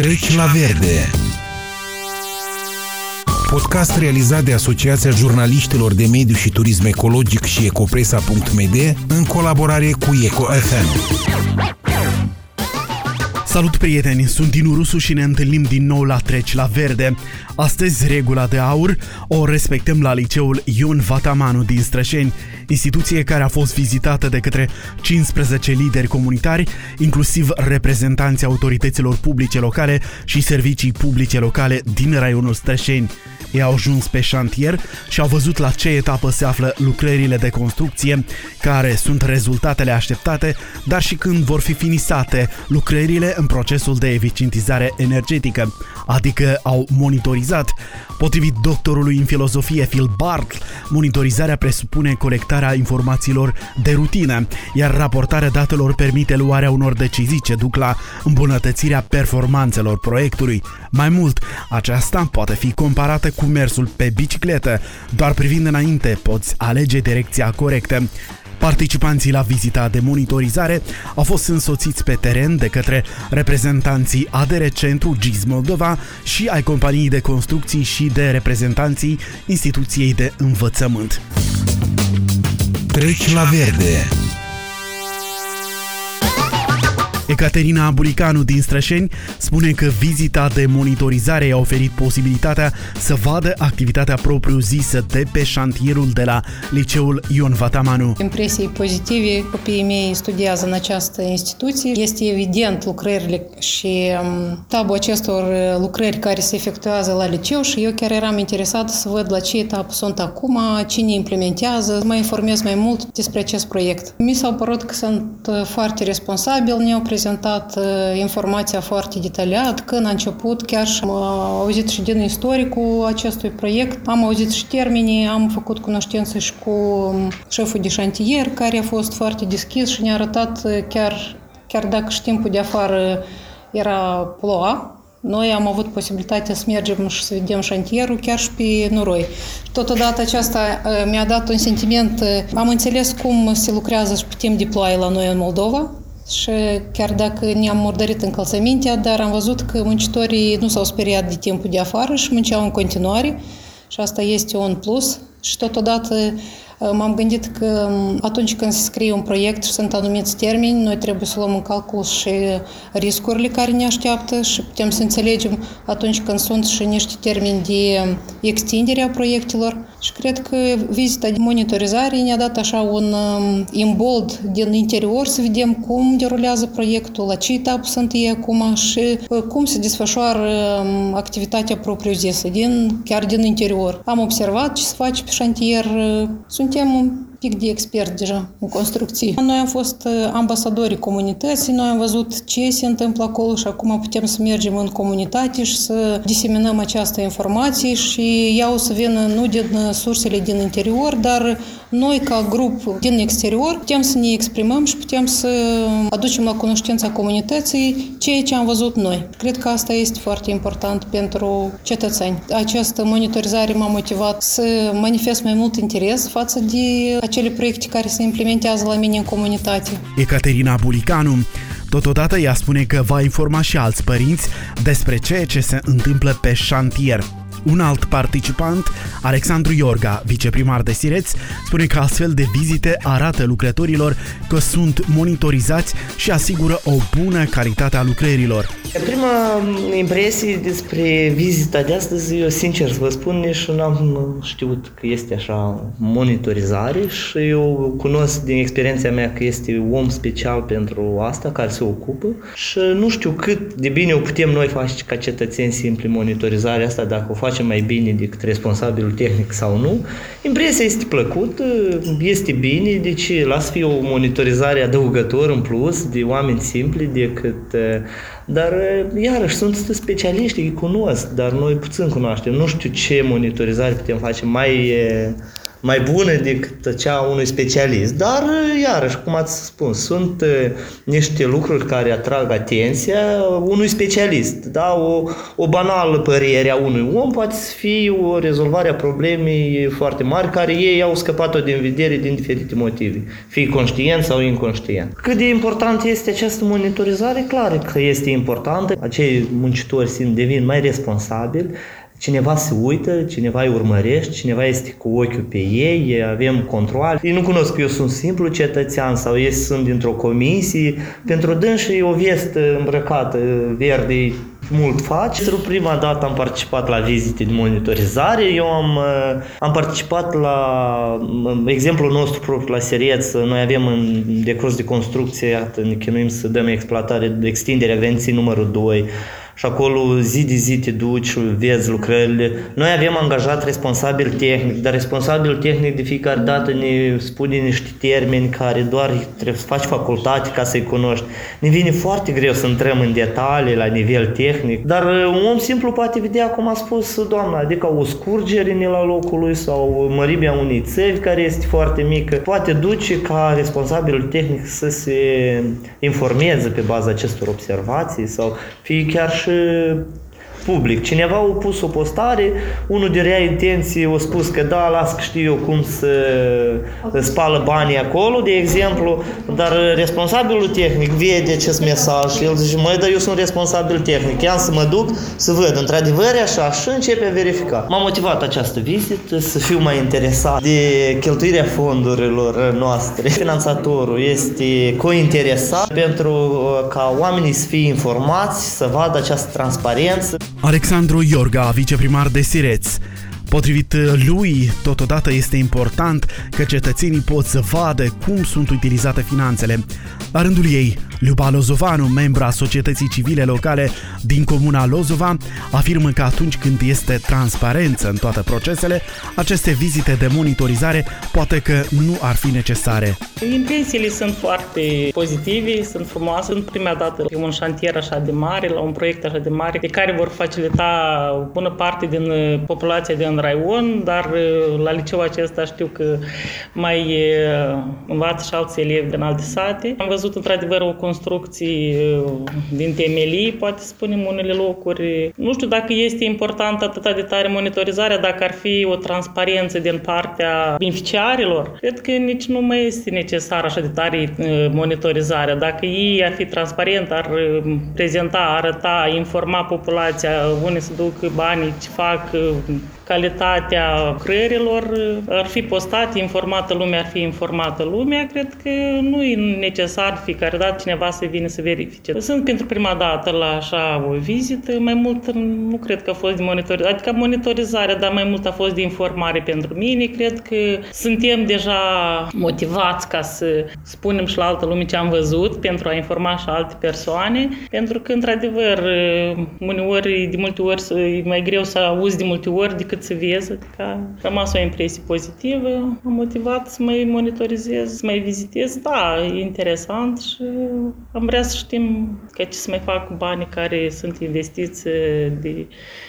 Treci la verde Podcast realizat de Asociația Jurnaliștilor de Mediu și Turism Ecologic și Ecopresa.md în colaborare cu EcoFM. Salut prieteni, sunt Dinu Rusu și ne întâlnim din nou la Treci la Verde. Astăzi, regula de aur o respectăm la liceul Ion Vatamanu din Strășeni, instituție care a fost vizitată de către 15 lideri comunitari, inclusiv reprezentanții autorităților publice locale și servicii publice locale din raionul Strășeni. Ei au ajuns pe șantier și au văzut la ce etapă se află lucrările de construcție, care sunt rezultatele așteptate, dar și când vor fi finisate lucrările în procesul de eficientizare energetică, adică au monitorizat. Potrivit doctorului în filozofie Phil Barth, monitorizarea presupune colectarea informațiilor de rutină, iar raportarea datelor permite luarea unor decizii ce duc la îmbunătățirea performanțelor proiectului. Mai mult, aceasta poate fi comparată cu mersul pe bicicletă. Doar privind înainte poți alege direcția corectă. Participanții la vizita de monitorizare au fost însoțiți pe teren de către reprezentanții ADR Centru GIS Moldova și ai companiei de construcții și de reprezentanții instituției de învățământ. Treci la verde Ecaterina Bulicanu din Strășeni spune că vizita de monitorizare i-a oferit posibilitatea să vadă activitatea propriu-zisă de pe șantierul de la liceul Ion Vatamanu. Impresii pozitive, copiii mei studiază în această instituție. Este evident lucrările și um, tabul acestor lucrări care se efectuează la liceu și eu chiar eram interesată să văd la ce etapă sunt acum, cine implementează, mă informez mai mult despre acest proiect. Mi s-au părut că sunt foarte responsabili, ne-au prezentat uh, informația foarte detaliat când a început, chiar și am auzit și din istoricul acestui proiect, am auzit și termenii, am făcut cunoștință și cu um, șeful de șantier, care a fost foarte deschis și ne-a arătat uh, chiar, chiar dacă și timpul de afară era ploua, noi am avut posibilitatea să mergem și să vedem șantierul chiar și pe noroi. Totodată aceasta uh, mi-a dat un sentiment, am înțeles cum se lucrează și pe timp de ploaie la noi în Moldova, și chiar dacă ne-am murdărit încălțămintea, dar am văzut că muncitorii nu s-au speriat de timpul de afară și munceau în continuare și asta este un plus. Și totodată M-am gândit că atunci când se scrie un proiect și sunt anumiți termeni, noi trebuie să luăm în calcul și riscurile care ne așteaptă și putem să înțelegem atunci când sunt și niște termeni de extindere a proiectelor. Și cred că vizita de monitorizare ne-a dat așa un imbold din interior să vedem cum derulează proiectul, la ce etapă sunt ei acum și cum se desfășoară activitatea propriu-zisă, din, chiar din interior. Am observat ce se face pe șantier, sunt suntem un pic de expert deja în construcții. Noi am fost ambasadorii comunității, noi am văzut ce se întâmplă acolo și acum putem să mergem în comunitate și să diseminăm această informație și ea o să vină nu din sursele din interior, dar noi ca grup din exterior putem să ne exprimăm și putem să aducem la cunoștința comunității ceea ce am văzut noi. Cred că asta este foarte important pentru cetățeni. Această monitorizare m-a motivat să manifest mai mult interes față de acele proiecte care se implementează la mine în comunitate. Ecaterina Bulicanu Totodată ea spune că va informa și alți părinți despre ceea ce se întâmplă pe șantier. Un alt participant, Alexandru Iorga, viceprimar de Sireț, spune că astfel de vizite arată lucrătorilor că sunt monitorizați și asigură o bună calitate a lucrărilor. Prima impresie despre vizita de astăzi, eu sincer să vă spun, nici n-am știut că este așa monitorizare și eu cunosc din experiența mea că este om special pentru asta, care se ocupă și nu știu cât de bine o putem noi face ca cetățeni simpli monitorizarea asta, dacă o facem mai bine decât responsabilul tehnic sau nu. Impresia este plăcută, este bine, deci las fi o monitorizare adăugător în plus de oameni simpli decât dar, iarăși, sunt specialiști, îi cunosc, dar noi puțin cunoaștem. Nu știu ce monitorizare putem face mai mai bună decât cea a unui specialist. Dar, iarăși, cum ați spus, sunt niște lucruri care atrag atenția unui specialist. Da? O, o banală părere a unui om poate fi o rezolvare a problemei foarte mari care ei au scăpat-o din vedere din diferite motive, fie conștient sau inconștient. Cât de important este această monitorizare? Clar că este importantă. Acei muncitori simt devin mai responsabili, cineva se uită, cineva îi urmărește, cineva este cu ochiul pe ei, avem control. Ei nu cunosc că eu sunt simplu cetățean sau ei sunt dintr-o comisie. Pentru dânsii o vestă îmbrăcată verde mult face. Pentru prima dată am participat la vizite de monitorizare. Eu am, am participat la exemplul nostru propriu la Sereț. Noi avem în decurs de construcție, iată, ne chinuim să dăm exploatare, de extinderea venții numărul 2 și acolo zi de zi te duci, vezi lucrările. Noi avem angajat responsabil tehnic, dar responsabil tehnic de fiecare dată ne spune niște termeni care doar trebuie să faci facultate ca să-i cunoști. Ne vine foarte greu să intrăm în detalii la nivel tehnic, dar un om simplu poate vedea, cum a spus doamna, adică o scurgere la locul lui sau mărimea unei țevi care este foarte mică. Poate duce ca responsabil tehnic să se informeze pe baza acestor observații sau fie chiar și 是 public. Cineva a pus o postare, unul de rea intenție a spus că da, las că știu eu cum să spală banii acolo, de exemplu, dar responsabilul tehnic vede acest mesaj și el zice, măi, dar eu sunt responsabil tehnic, i-am să mă duc să văd, într-adevăr așa, și începe a verifica. M-a motivat această vizită să fiu mai interesat de cheltuirea fondurilor noastre. Finanțatorul este cointeresat pentru ca oamenii să fie informați, să vadă această transparență. Alexandru Iorga, viceprimar de Sireț. Potrivit lui, totodată este important că cetățenii pot să vadă cum sunt utilizate finanțele. La rândul ei, Luba Lozovanu, membra societății civile locale din comuna Lozova, afirmă că atunci când este transparență în toate procesele, aceste vizite de monitorizare poate că nu ar fi necesare. Impresiile sunt foarte pozitive, sunt frumoase. Sunt prima dată pe un șantier așa de mare, la un proiect așa de mare, de care vor facilita o bună parte din populația din Raion, dar la liceul acesta știu că mai învață și alți elevi din alte sate. Am văzut într-adevăr o construcții uh, din temelii, poate spunem unele locuri. Nu știu dacă este important atât de tare monitorizarea, dacă ar fi o transparență din partea beneficiarilor. Cred că nici nu mai este necesar așa de tare uh, monitorizarea. Dacă ei ar fi transparent, ar uh, prezenta, arăta, informa populația unde se duc banii, ce fac, calitatea creierilor ar fi postat, informată lumea ar fi informată lumea, cred că nu e necesar fiecare dată cineva să vină să verifice. Sunt pentru prima dată la așa o vizită, mai mult nu cred că a fost de monitorizare, adică monitorizarea, dar mai mult a fost de informare pentru mine. Cred că suntem deja motivați ca să spunem și la altă lume ce am văzut pentru a informa și alte persoane, pentru că, într-adevăr, uneori, de multe ori, e mai greu să auzi de multe ori decât să vezi, adică a rămas o impresie pozitivă, am motivat să mai monitorizez, să mai vizitez. Da, e interesant și am vrea să știm că ce să mai fac cu banii care sunt investiți de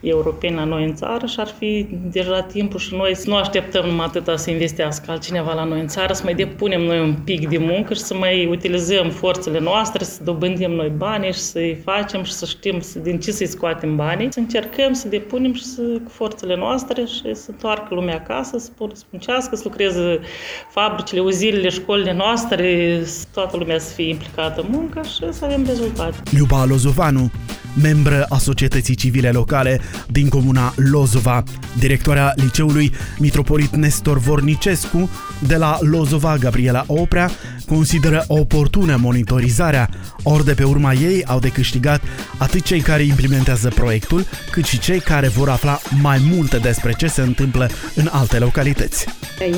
europeni la noi în țară și ar fi deja timpul și noi să nu așteptăm numai atâta să investească altcineva la noi în țară, să mai depunem noi un pic de muncă și să mai utilizăm forțele noastre, să dobândim noi bani și să-i facem și să știm din ce să-i scoatem banii, să încercăm să depunem și să, cu forțele noastre și să întoarcă lumea acasă, să muncească, să lucreze fabricile, uzilele, școlile noastre, toată lumea să fie implicată în muncă și să avem rezultate. Iuba Lozovanu, membră a societății civile locale din comuna Lozova, directoarea liceului Mitropolit Nestor Vornicescu de la Lozova Gabriela Oprea consideră oportună monitorizarea, ori de pe urma ei au de câștigat atât cei care implementează proiectul, cât și cei care vor afla mai multe despre ce se întâmplă în alte localități.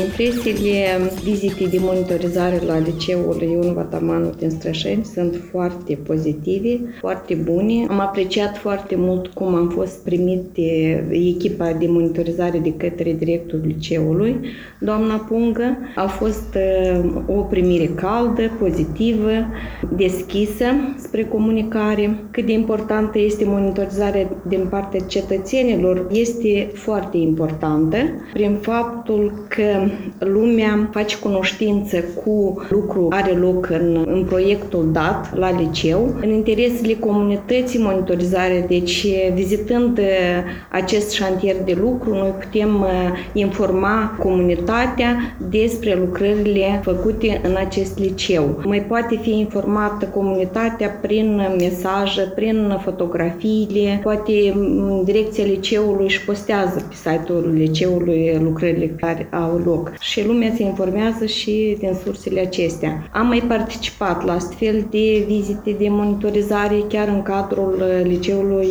Impresiile vizitei de monitorizare la liceul Ion Vatamanu din Strășeni sunt foarte pozitive, foarte bune. Am apreciat foarte mult cum am fost primit de echipa de monitorizare de către directorul liceului, doamna Pungă. A fost uh, o primire caldă, pozitivă, deschisă spre comunicare. Cât de importantă este monitorizarea din partea cetățenilor este foarte importantă prin faptul că lumea face cunoștință cu lucru are loc în, în proiectul dat la liceu, în interesele comunității monitorizare, deci vizitând uh, acest șantier de lucru, noi putem uh, informa comunitatea despre lucrările făcute în acest liceu. Mai poate fi informată comunitatea prin mesaje, prin fotografiile, poate mm, direcția liceului își postează pe site-ul liceului lucrările care au loc și lumea se informează și din sursele acestea. Am mai participat la astfel de vizite de monitorizare chiar în cadrul liceului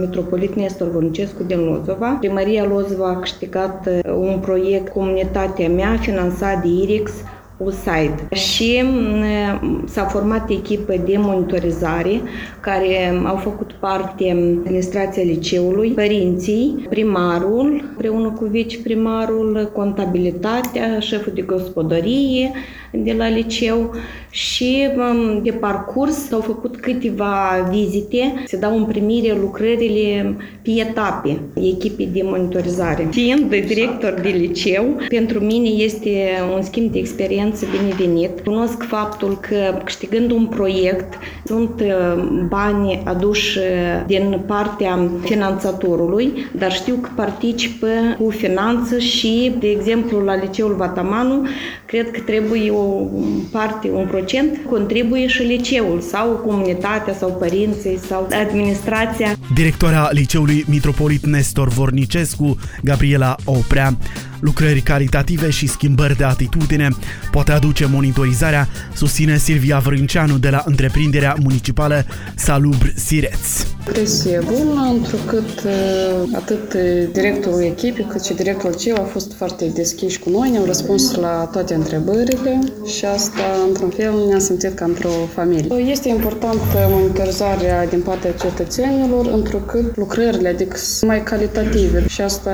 Metropolit Nestor Vonicescu din Lozova. Primăria Lozova a câștigat un proiect Comunitatea mea finanțat de IRIX USAID și mm, s-a format echipă de monitorizare care au făcut parte administrația liceului, părinții, primarul, împreună cu viceprimarul, contabilitatea, șeful de gospodărie de la liceu și mm, de parcurs s-au făcut câteva vizite, se dau în primire lucrările pe etape echipii de monitorizare. Fiind director de liceu, pentru mine este un schimb de experiență experiență binevenit. Cunosc faptul că câștigând un proiect sunt uh, bani aduși uh, din partea finanțatorului, dar știu că participă cu finanță și, de exemplu, la liceul Vatamanu, cred că trebuie o parte, un procent, contribuie și liceul sau comunitatea sau părinții sau administrația. Directoarea liceului Mitropolit Nestor Vornicescu, Gabriela Oprea, lucrări caritative și schimbări de atitudine poate aduce monitorizarea, susține Silvia Vrânceanu de la întreprinderea municipală Salubr Sireț. Impresie bună, întrucât uh, atât directorul echipei cât și directorul CEU a fost foarte deschiși cu noi, ne-au răspuns la toate întrebările și asta, într-un fel, ne-am simțit ca într-o familie. Este important monitorizarea din partea cetățenilor, întrucât lucrările, adică mai calitative și asta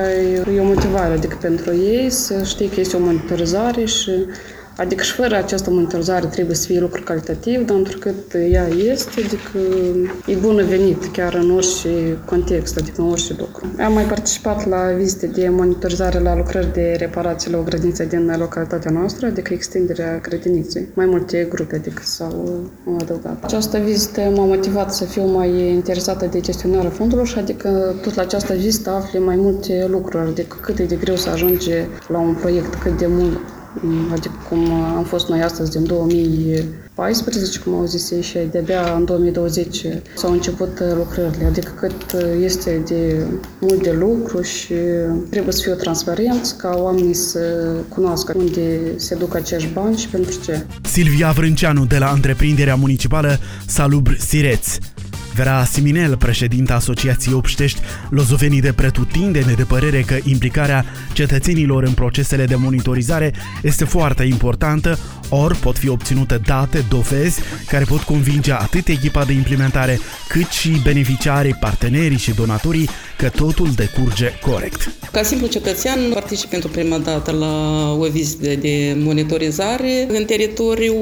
e o motivare, adică pentru ei să știe că este o monitorizare și Adică și fără această monitorizare trebuie să fie lucru calitativ, dar întrucât ea este, adică e bună venit chiar în orice context, adică în orice lucru. Am mai participat la vizite de monitorizare la lucrări de reparație la o grădiniță din localitatea noastră, adică extinderea grădiniței. Mai multe grupe adică s-au adăugat. Această vizită m-a motivat să fiu mai interesată de gestionarea fondurilor și adică tot la această vizită afli mai multe lucruri, adică cât e de greu să ajunge la un proiect, cât de mult adică cum am fost noi astăzi din 2014, cum au zis ei, și de-abia în 2020 s-au început lucrările, adică cât este de mult de lucru și trebuie să fiu transparent ca oamenii să cunoască unde se duc acești bani și pentru ce. Silvia Vrânceanu de la întreprinderea municipală Salubr Sireț Vera Siminel, președinta Asociației Obștești Lozovenii de Pretutindene, de părere că implicarea cetățenilor în procesele de monitorizare este foarte importantă, ori pot fi obținute date, dovezi care pot convinge atât echipa de implementare cât și beneficiarii, partenerii și donatorii că totul decurge corect. Ca simplu cetățean particip pentru prima dată la o vizită de monitorizare în teritoriu,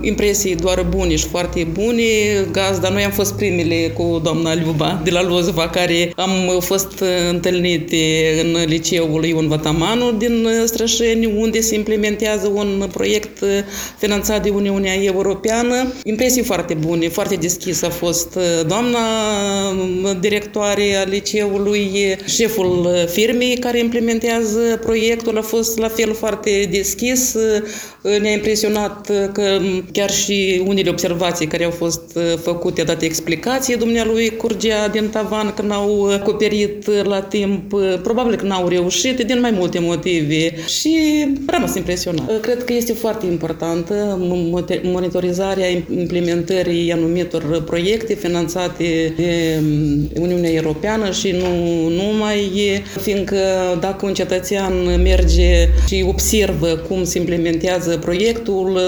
impresii doar bune și foarte bune. Gazda, noi am fost primele cu doamna Liuba de la Lozova, care am fost întâlnite în liceul Ion Vatamanu din Strășeni, unde se implementează un proiect finanțat de Uniunea Europeană. Impresii foarte bune, foarte deschisă a fost doamna directoare a liceului, șeful firmei care implementează proiectul a fost la fel foarte deschis. Ne-a impresionat că chiar și unele observații care au fost făcute, date explicații, dumnealui curgea din tavan că n-au acoperit la timp. Probabil că n-au reușit din mai multe motive și rămas impresionat. Cred că este foarte importantă monitorizarea implementării anumitor proiecte finanțate de Uniunea Europeană și nu numai, fiindcă dacă un cetățean merge și observă cum se implementează proiectul,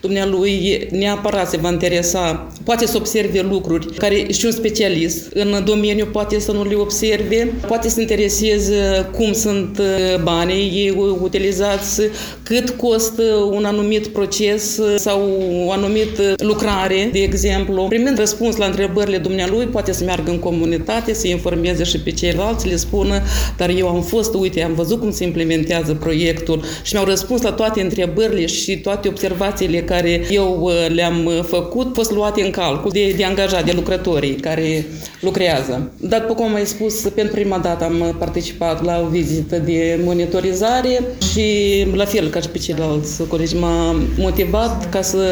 dumnealui neapărat se va interesa, poate să observe lucruri care și un specialist în domeniu poate să nu le observe, poate să intereseze cum sunt banii utilizați, cât costă un anumit proces sau o anumită lucrare, de exemplu. Primind răspuns la întrebările dumnealui, poate să meargă în comunitate, să informeze și pe ceilalți, le spună, dar eu am fost, uite, am văzut cum se implementează proiectul și mi-au răspuns la toate întrebările și toate observațiile care eu uh, le-am uh, făcut, fost luate în calcul de, de angajat, de lucrătorii care lucrează. Dar, după cum am mai spus, pentru prima dată am participat la o vizită de monitorizare și, la fel ca și pe ceilalți colegi, m-a motivat ca să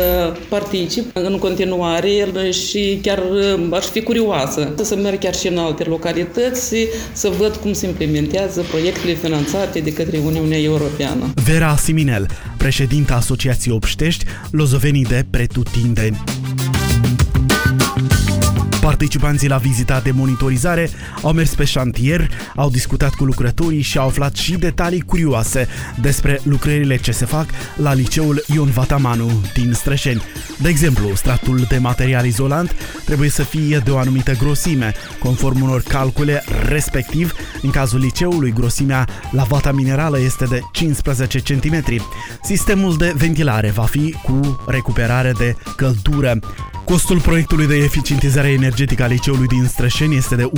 particip în continuare și chiar uh, aș fi curioasă să merg chiar și în alte localități să văd cum se implementează proiectele finanțate de către Uniunea Europeană. Vera Siminel, președinta Asociației Obștești, Lozovenii de Pretutindeni. Participanții la vizita de monitorizare au mers pe șantier, au discutat cu lucrătorii și au aflat și detalii curioase despre lucrările ce se fac la liceul Ion Vatamanu din Strășeni. De exemplu, stratul de material izolant trebuie să fie de o anumită grosime, conform unor calcule, respectiv, în cazul liceului, grosimea la vata minerală este de 15 cm. Sistemul de ventilare va fi cu recuperare de căldură. Costul proiectului de eficientizare energetică a liceului din Strășeni este de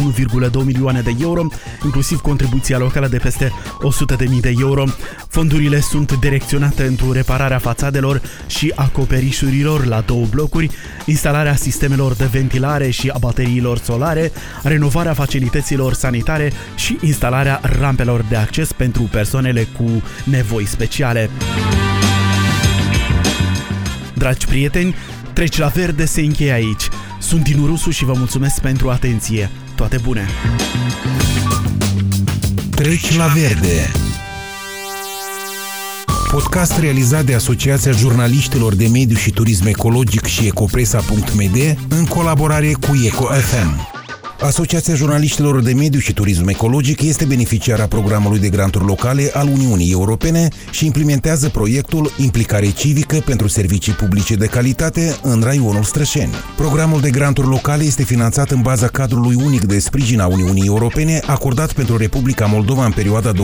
1,2 milioane de euro, inclusiv contribuția locală de peste 100.000 de euro. Fondurile sunt direcționate pentru repararea fațadelor și acoperișurilor la două blocuri, instalarea sistemelor de ventilare și a bateriilor solare, renovarea facilităților sanitare și instalarea rampelor de acces pentru persoanele cu nevoi speciale. Dragi prieteni, Treci la verde se încheie aici. Sunt Dinu Rusu și vă mulțumesc pentru atenție. Toate bune! Treci la verde Podcast realizat de Asociația Jurnaliștilor de Mediu și Turism Ecologic și Ecopresa.md în colaborare cu EcoFM. Asociația Jurnaliștilor de Mediu și Turism Ecologic este beneficiara programului de granturi locale al Uniunii Europene și implementează proiectul Implicare civică pentru servicii publice de calitate în raionul Strășeni. Programul de granturi locale este finanțat în baza cadrului unic de sprijin a Uniunii Europene acordat pentru Republica Moldova în perioada 2017-2020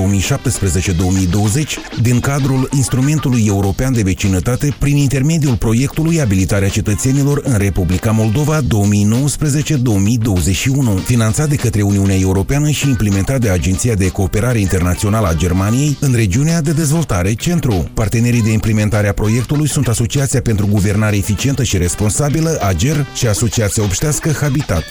din cadrul Instrumentului European de Vecinătate prin intermediul proiectului Abilitarea cetățenilor în Republica Moldova 2019-2021 1, finanțat de către Uniunea Europeană și implementat de Agenția de Cooperare Internațională a Germaniei în regiunea de dezvoltare Centru. Partenerii de implementare a proiectului sunt Asociația pentru Guvernare Eficientă și Responsabilă, AGER, și Asociația Obștească Habitat.